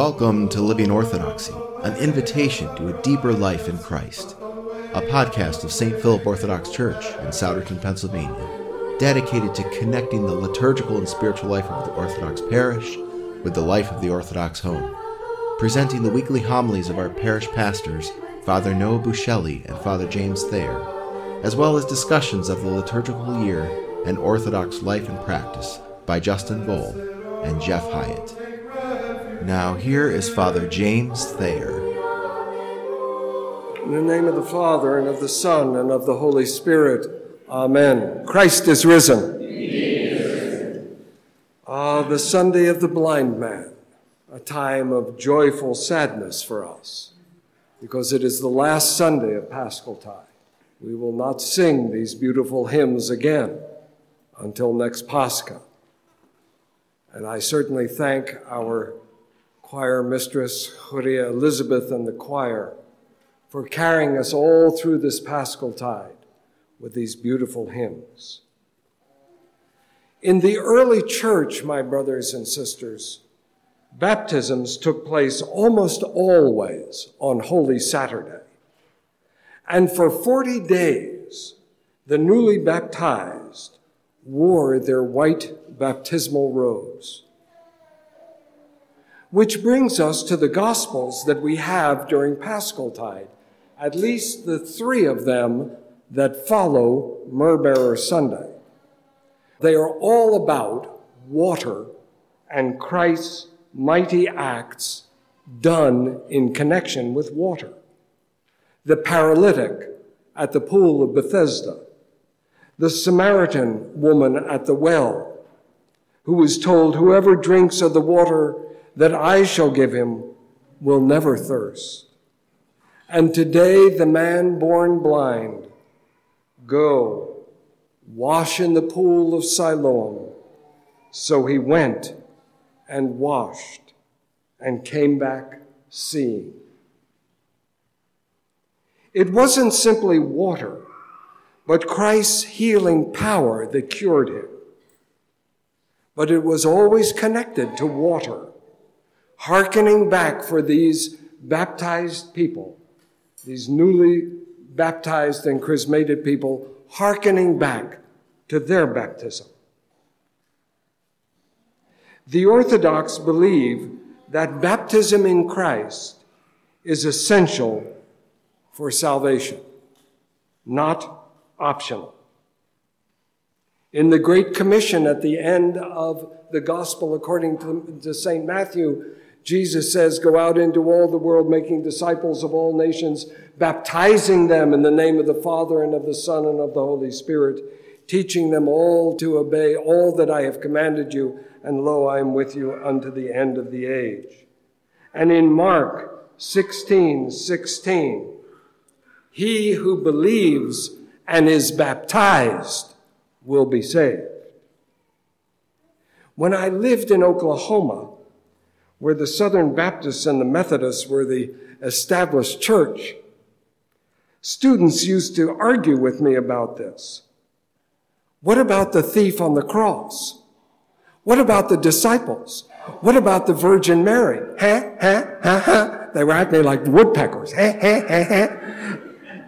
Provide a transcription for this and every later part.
Welcome to Living Orthodoxy, an invitation to a deeper life in Christ. A podcast of St. Philip Orthodox Church in Souderton, Pennsylvania, dedicated to connecting the liturgical and spiritual life of the Orthodox parish with the life of the Orthodox home. Presenting the weekly homilies of our parish pastors, Father Noah Bushelli and Father James Thayer, as well as discussions of the liturgical year and Orthodox life and practice by Justin Bowl and Jeff Hyatt. Now, here is Father James Thayer. In the name of the Father, and of the Son, and of the Holy Spirit, Amen. Christ is risen. Ah, the Sunday of the blind man, a time of joyful sadness for us, because it is the last Sunday of Paschal time. We will not sing these beautiful hymns again until next Pascha. And I certainly thank our choir mistress, Khouria Elizabeth, and the choir for carrying us all through this paschal tide with these beautiful hymns. In the early church, my brothers and sisters, baptisms took place almost always on Holy Saturday. And for 40 days, the newly baptized wore their white baptismal robes. Which brings us to the Gospels that we have during Paschal Tide, at least the three of them that follow Myrrh Sunday. They are all about water and Christ's mighty acts done in connection with water. The paralytic at the pool of Bethesda, the Samaritan woman at the well, who was told, Whoever drinks of the water that I shall give him will never thirst. And today the man born blind, go, wash in the pool of Siloam. So he went and washed and came back seeing. It wasn't simply water, but Christ's healing power that cured him. But it was always connected to water hearkening back for these baptized people, these newly baptized and chrismated people, hearkening back to their baptism. The Orthodox believe that baptism in Christ is essential for salvation, not optional. In the Great Commission at the end of the Gospel according to, to St. Matthew, Jesus says, Go out into all the world, making disciples of all nations, baptizing them in the name of the Father and of the Son and of the Holy Spirit, teaching them all to obey all that I have commanded you, and lo, I am with you unto the end of the age. And in Mark 16 16, he who believes and is baptized will be saved. When I lived in Oklahoma, where the Southern Baptists and the Methodists were the established church. Students used to argue with me about this. What about the thief on the cross? What about the disciples? What about the Virgin Mary? Ha, ha, ha, ha. They were at me like woodpeckers. Ha, ha, ha, ha.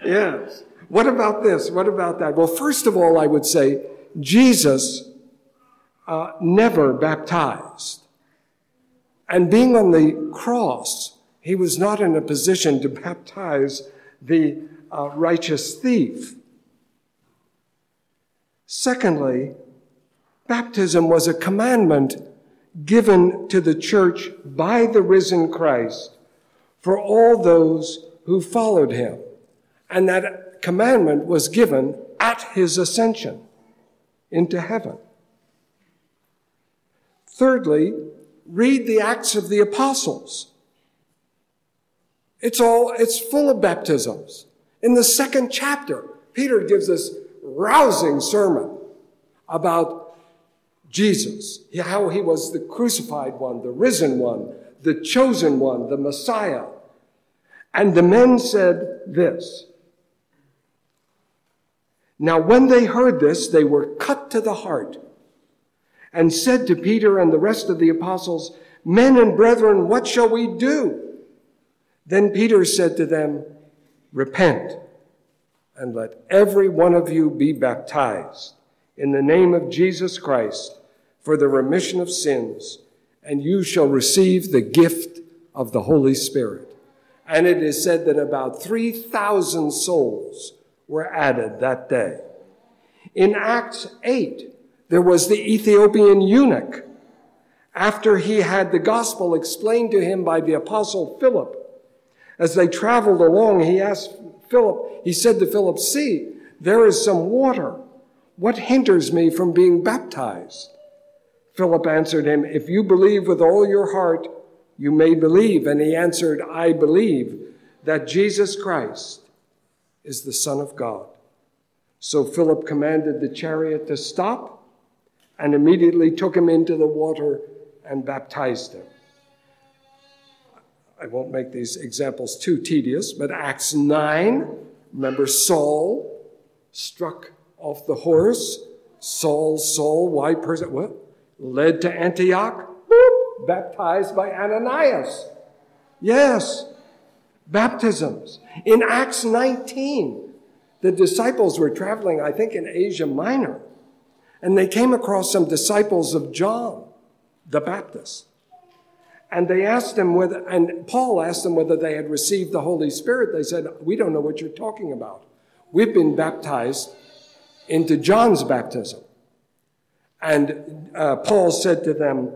Yes. What about this? What about that? Well, first of all, I would say Jesus uh, never baptized. And being on the cross, he was not in a position to baptize the uh, righteous thief. Secondly, baptism was a commandment given to the church by the risen Christ for all those who followed him. And that commandment was given at his ascension into heaven. Thirdly, read the Acts of the Apostles. It's all, it's full of baptisms. In the second chapter, Peter gives this rousing sermon about Jesus, how he was the crucified one, the risen one, the chosen one, the Messiah. And the men said this. Now, when they heard this, they were cut to the heart and said to Peter and the rest of the apostles, Men and brethren, what shall we do? Then Peter said to them, Repent, and let every one of you be baptized in the name of Jesus Christ for the remission of sins, and you shall receive the gift of the Holy Spirit. And it is said that about 3,000 souls were added that day. In Acts 8, there was the Ethiopian eunuch. After he had the gospel explained to him by the apostle Philip, as they traveled along, he asked Philip, he said to Philip, See, there is some water. What hinders me from being baptized? Philip answered him, If you believe with all your heart, you may believe. And he answered, I believe that Jesus Christ is the Son of God. So Philip commanded the chariot to stop and immediately took him into the water and baptized him. I won't make these examples too tedious, but Acts 9, remember Saul struck off the horse. Saul, Saul, why person? What? Led to Antioch, boop, baptized by Ananias. Yes, baptisms. In Acts 19, the disciples were traveling, I think, in Asia Minor, and they came across some disciples of John the Baptist. And they asked them whether, and Paul asked them whether they had received the Holy Spirit. They said, We don't know what you're talking about. We've been baptized into John's baptism. And uh, Paul said to them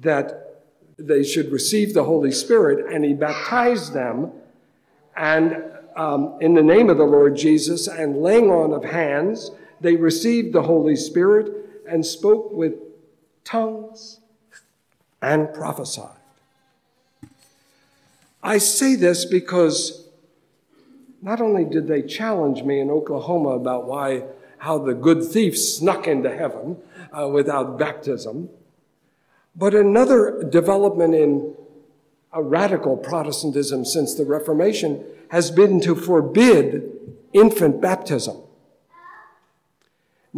that they should receive the Holy Spirit, and he baptized them and um, in the name of the Lord Jesus, and laying on of hands, they received the Holy Spirit and spoke with tongues and prophesied. I say this because not only did they challenge me in Oklahoma about why, how the good thief snuck into heaven uh, without baptism, but another development in a radical Protestantism since the Reformation has been to forbid infant baptism.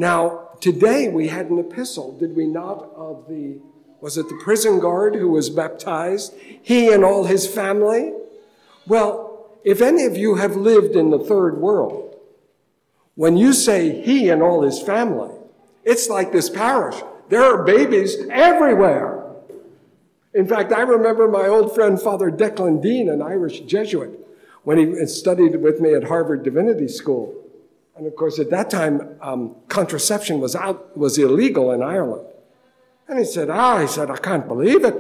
Now, today we had an epistle, did we not, of the was it the prison guard who was baptized? He and all his family? Well, if any of you have lived in the third world, when you say he and all his family, it's like this parish. There are babies everywhere. In fact, I remember my old friend Father Declan Dean, an Irish Jesuit, when he studied with me at Harvard Divinity School. And of course, at that time, um, contraception was out, was illegal in Ireland. And he said, Ah, he said, I can't believe it.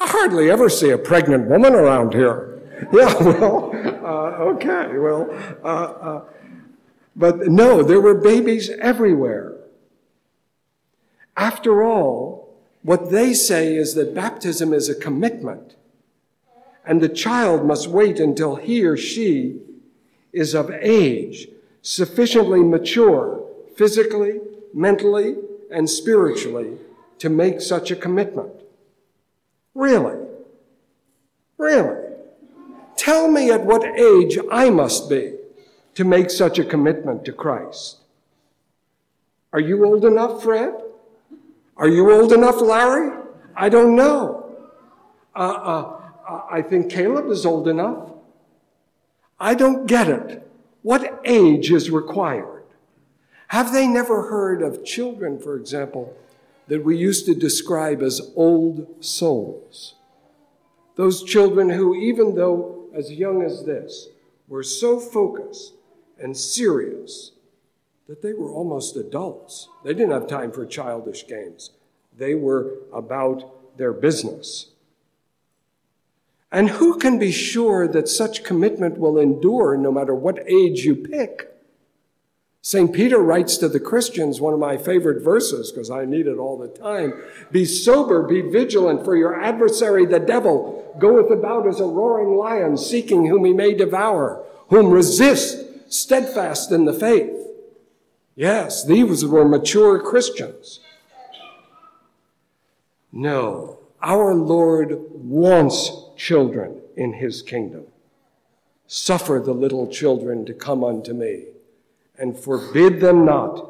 I hardly ever see a pregnant woman around here. Yeah, well, uh, okay, well, uh, uh, but no, there were babies everywhere. After all, what they say is that baptism is a commitment, and the child must wait until he or she is of age, sufficiently mature, physically, mentally, and spiritually to make such a commitment. Really? Really? Tell me at what age I must be to make such a commitment to Christ. Are you old enough, Fred? Are you old enough, Larry? I don't know. Uh, uh, uh I think Caleb is old enough. I don't get it. What age is required? Have they never heard of children, for example, that we used to describe as old souls. Those children who, even though as young as this, were so focused and serious that they were almost adults. They didn't have time for childish games, they were about their business. And who can be sure that such commitment will endure no matter what age you pick? St. Peter writes to the Christians, one of my favorite verses, because I need it all the time Be sober, be vigilant, for your adversary, the devil, goeth about as a roaring lion, seeking whom he may devour, whom resist, steadfast in the faith. Yes, these were mature Christians. No, our Lord wants children in his kingdom. Suffer the little children to come unto me and forbid them not,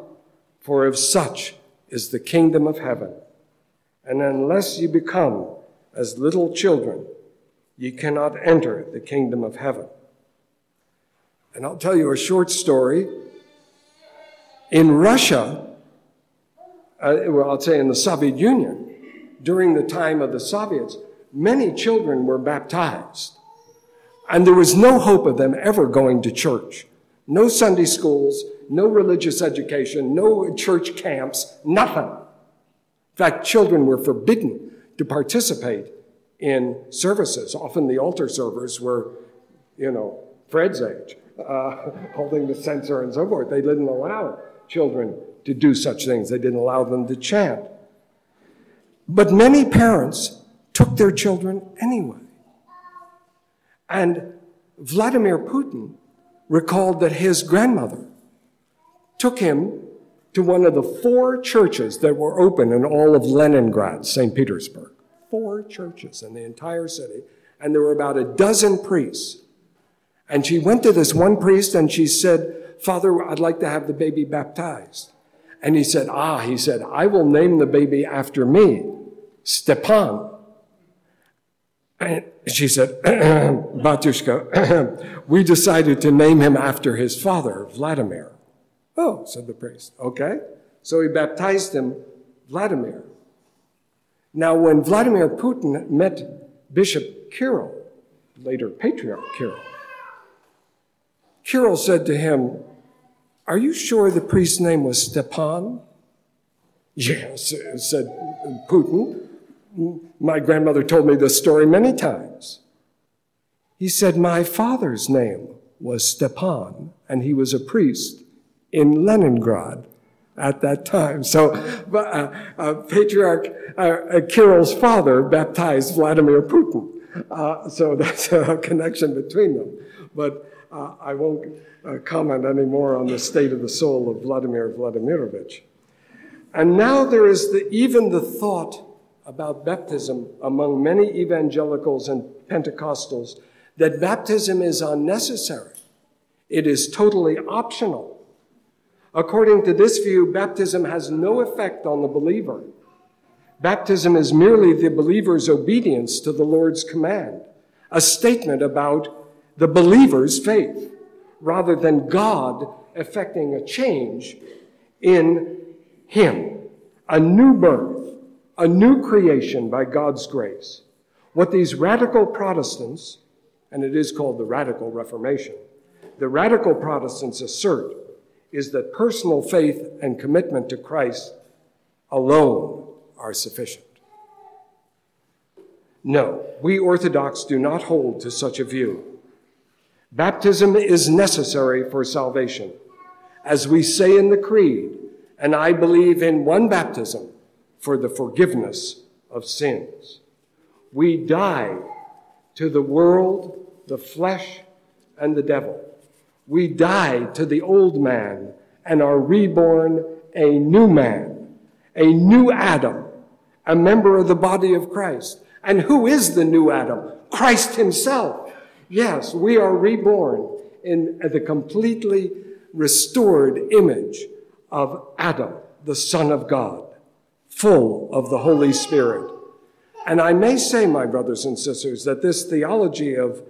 for of such is the kingdom of heaven. And unless ye become as little children, ye cannot enter the kingdom of heaven. And I'll tell you a short story. In Russia, uh, well, I'll say in the Soviet Union, during the time of the Soviets, many children were baptized. And there was no hope of them ever going to church. No Sunday schools, no religious education, no church camps, nothing. In fact, children were forbidden to participate in services. Often the altar servers were, you know, Fred's age, uh, holding the censer and so forth. They didn't allow children to do such things, they didn't allow them to chant. But many parents took their children anyway. And Vladimir Putin recalled that his grandmother took him to one of the four churches that were open in all of Leningrad, St. Petersburg. Four churches in the entire city. And there were about a dozen priests. And she went to this one priest and she said, Father, I'd like to have the baby baptized. And he said, Ah, he said, I will name the baby after me, Stepan. And she said, Batushka, we decided to name him after his father, Vladimir. Oh, said the priest. Okay. So he baptized him Vladimir. Now, when Vladimir Putin met Bishop Kirill, later Patriarch Kirill, Kirill said to him, Are you sure the priest's name was Stepan? Yes, said Putin. My grandmother told me this story many times. He said, My father's name was Stepan, and he was a priest in Leningrad at that time. So, uh, uh, Patriarch uh, uh, Kirill's father baptized Vladimir Putin. Uh, so that's a connection between them. But uh, I won't comment anymore on the state of the soul of Vladimir Vladimirovich. And now there is the, even the thought about baptism among many evangelicals and Pentecostals that baptism is unnecessary. It is totally optional. According to this view, baptism has no effect on the believer. Baptism is merely the believer's obedience to the Lord's command, a statement about the believer's faith, rather than God effecting a change in him, a new birth, a new creation by God's grace. What these radical Protestants, and it is called the Radical Reformation, the radical Protestants assert is that personal faith and commitment to Christ alone are sufficient. No, we Orthodox do not hold to such a view. Baptism is necessary for salvation. As we say in the Creed, and I believe in one baptism for the forgiveness of sins. We die to the world, the flesh, and the devil we die to the old man and are reborn a new man, a new Adam, a member of the body of Christ. And who is the new Adam? Christ himself. Yes, we are reborn in the completely restored image of Adam, the Son of God, full of the Holy Spirit. And I may say, my brothers and sisters, that this theology of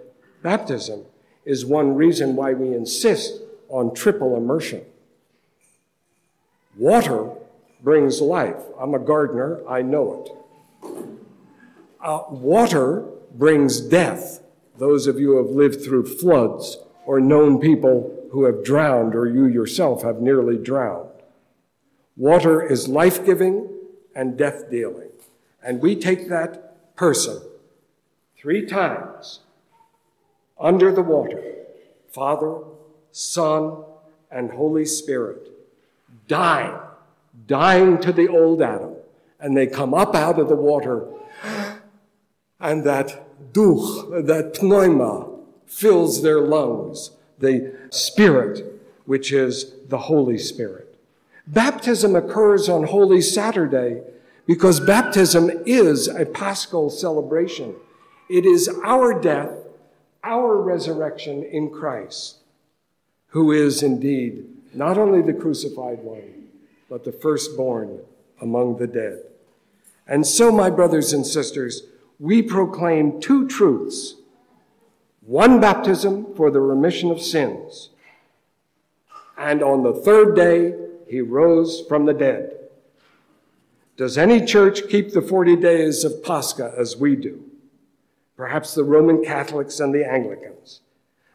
baptism is one reason why we insist on triple immersion. Water brings life. I'm a gardener, I know it. Uh, water brings death. Those of you who have lived through floods or known people who have drowned or you yourself have nearly drowned. Water is life giving and death dealing. And we take that person three times under the water, Father, Son, and Holy Spirit, dying, dying to the old Adam. And they come up out of the water, and that duch, that pneuma, fills their lungs, the Spirit, which is the Holy Spirit. Baptism occurs on Holy Saturday because baptism is a paschal celebration. It is our death our resurrection in Christ, who is indeed not only the crucified one, but the firstborn among the dead. And so, my brothers and sisters, we proclaim two truths one baptism for the remission of sins, and on the third day he rose from the dead. Does any church keep the 40 days of Pascha as we do? Perhaps the Roman Catholics and the Anglicans.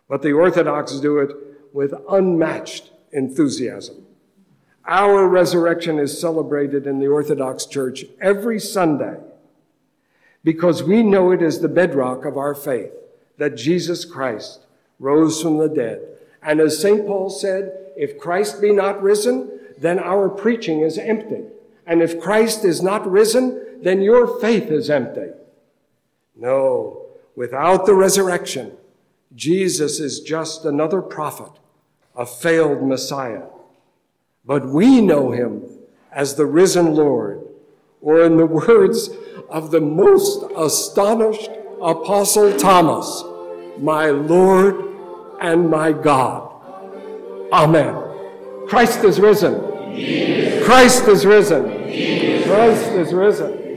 But the Orthodox do it with unmatched enthusiasm. Our resurrection is celebrated in the Orthodox Church every Sunday because we know it is the bedrock of our faith that Jesus Christ rose from the dead. And as St. Paul said, if Christ be not risen, then our preaching is empty. And if Christ is not risen, then your faith is empty. No, without the resurrection, Jesus is just another prophet, a failed Messiah. But we know him as the risen Lord, or in the words of the most astonished Apostle Thomas, my Lord and my God. Amen. Christ is risen. Christ is risen. Christ is risen.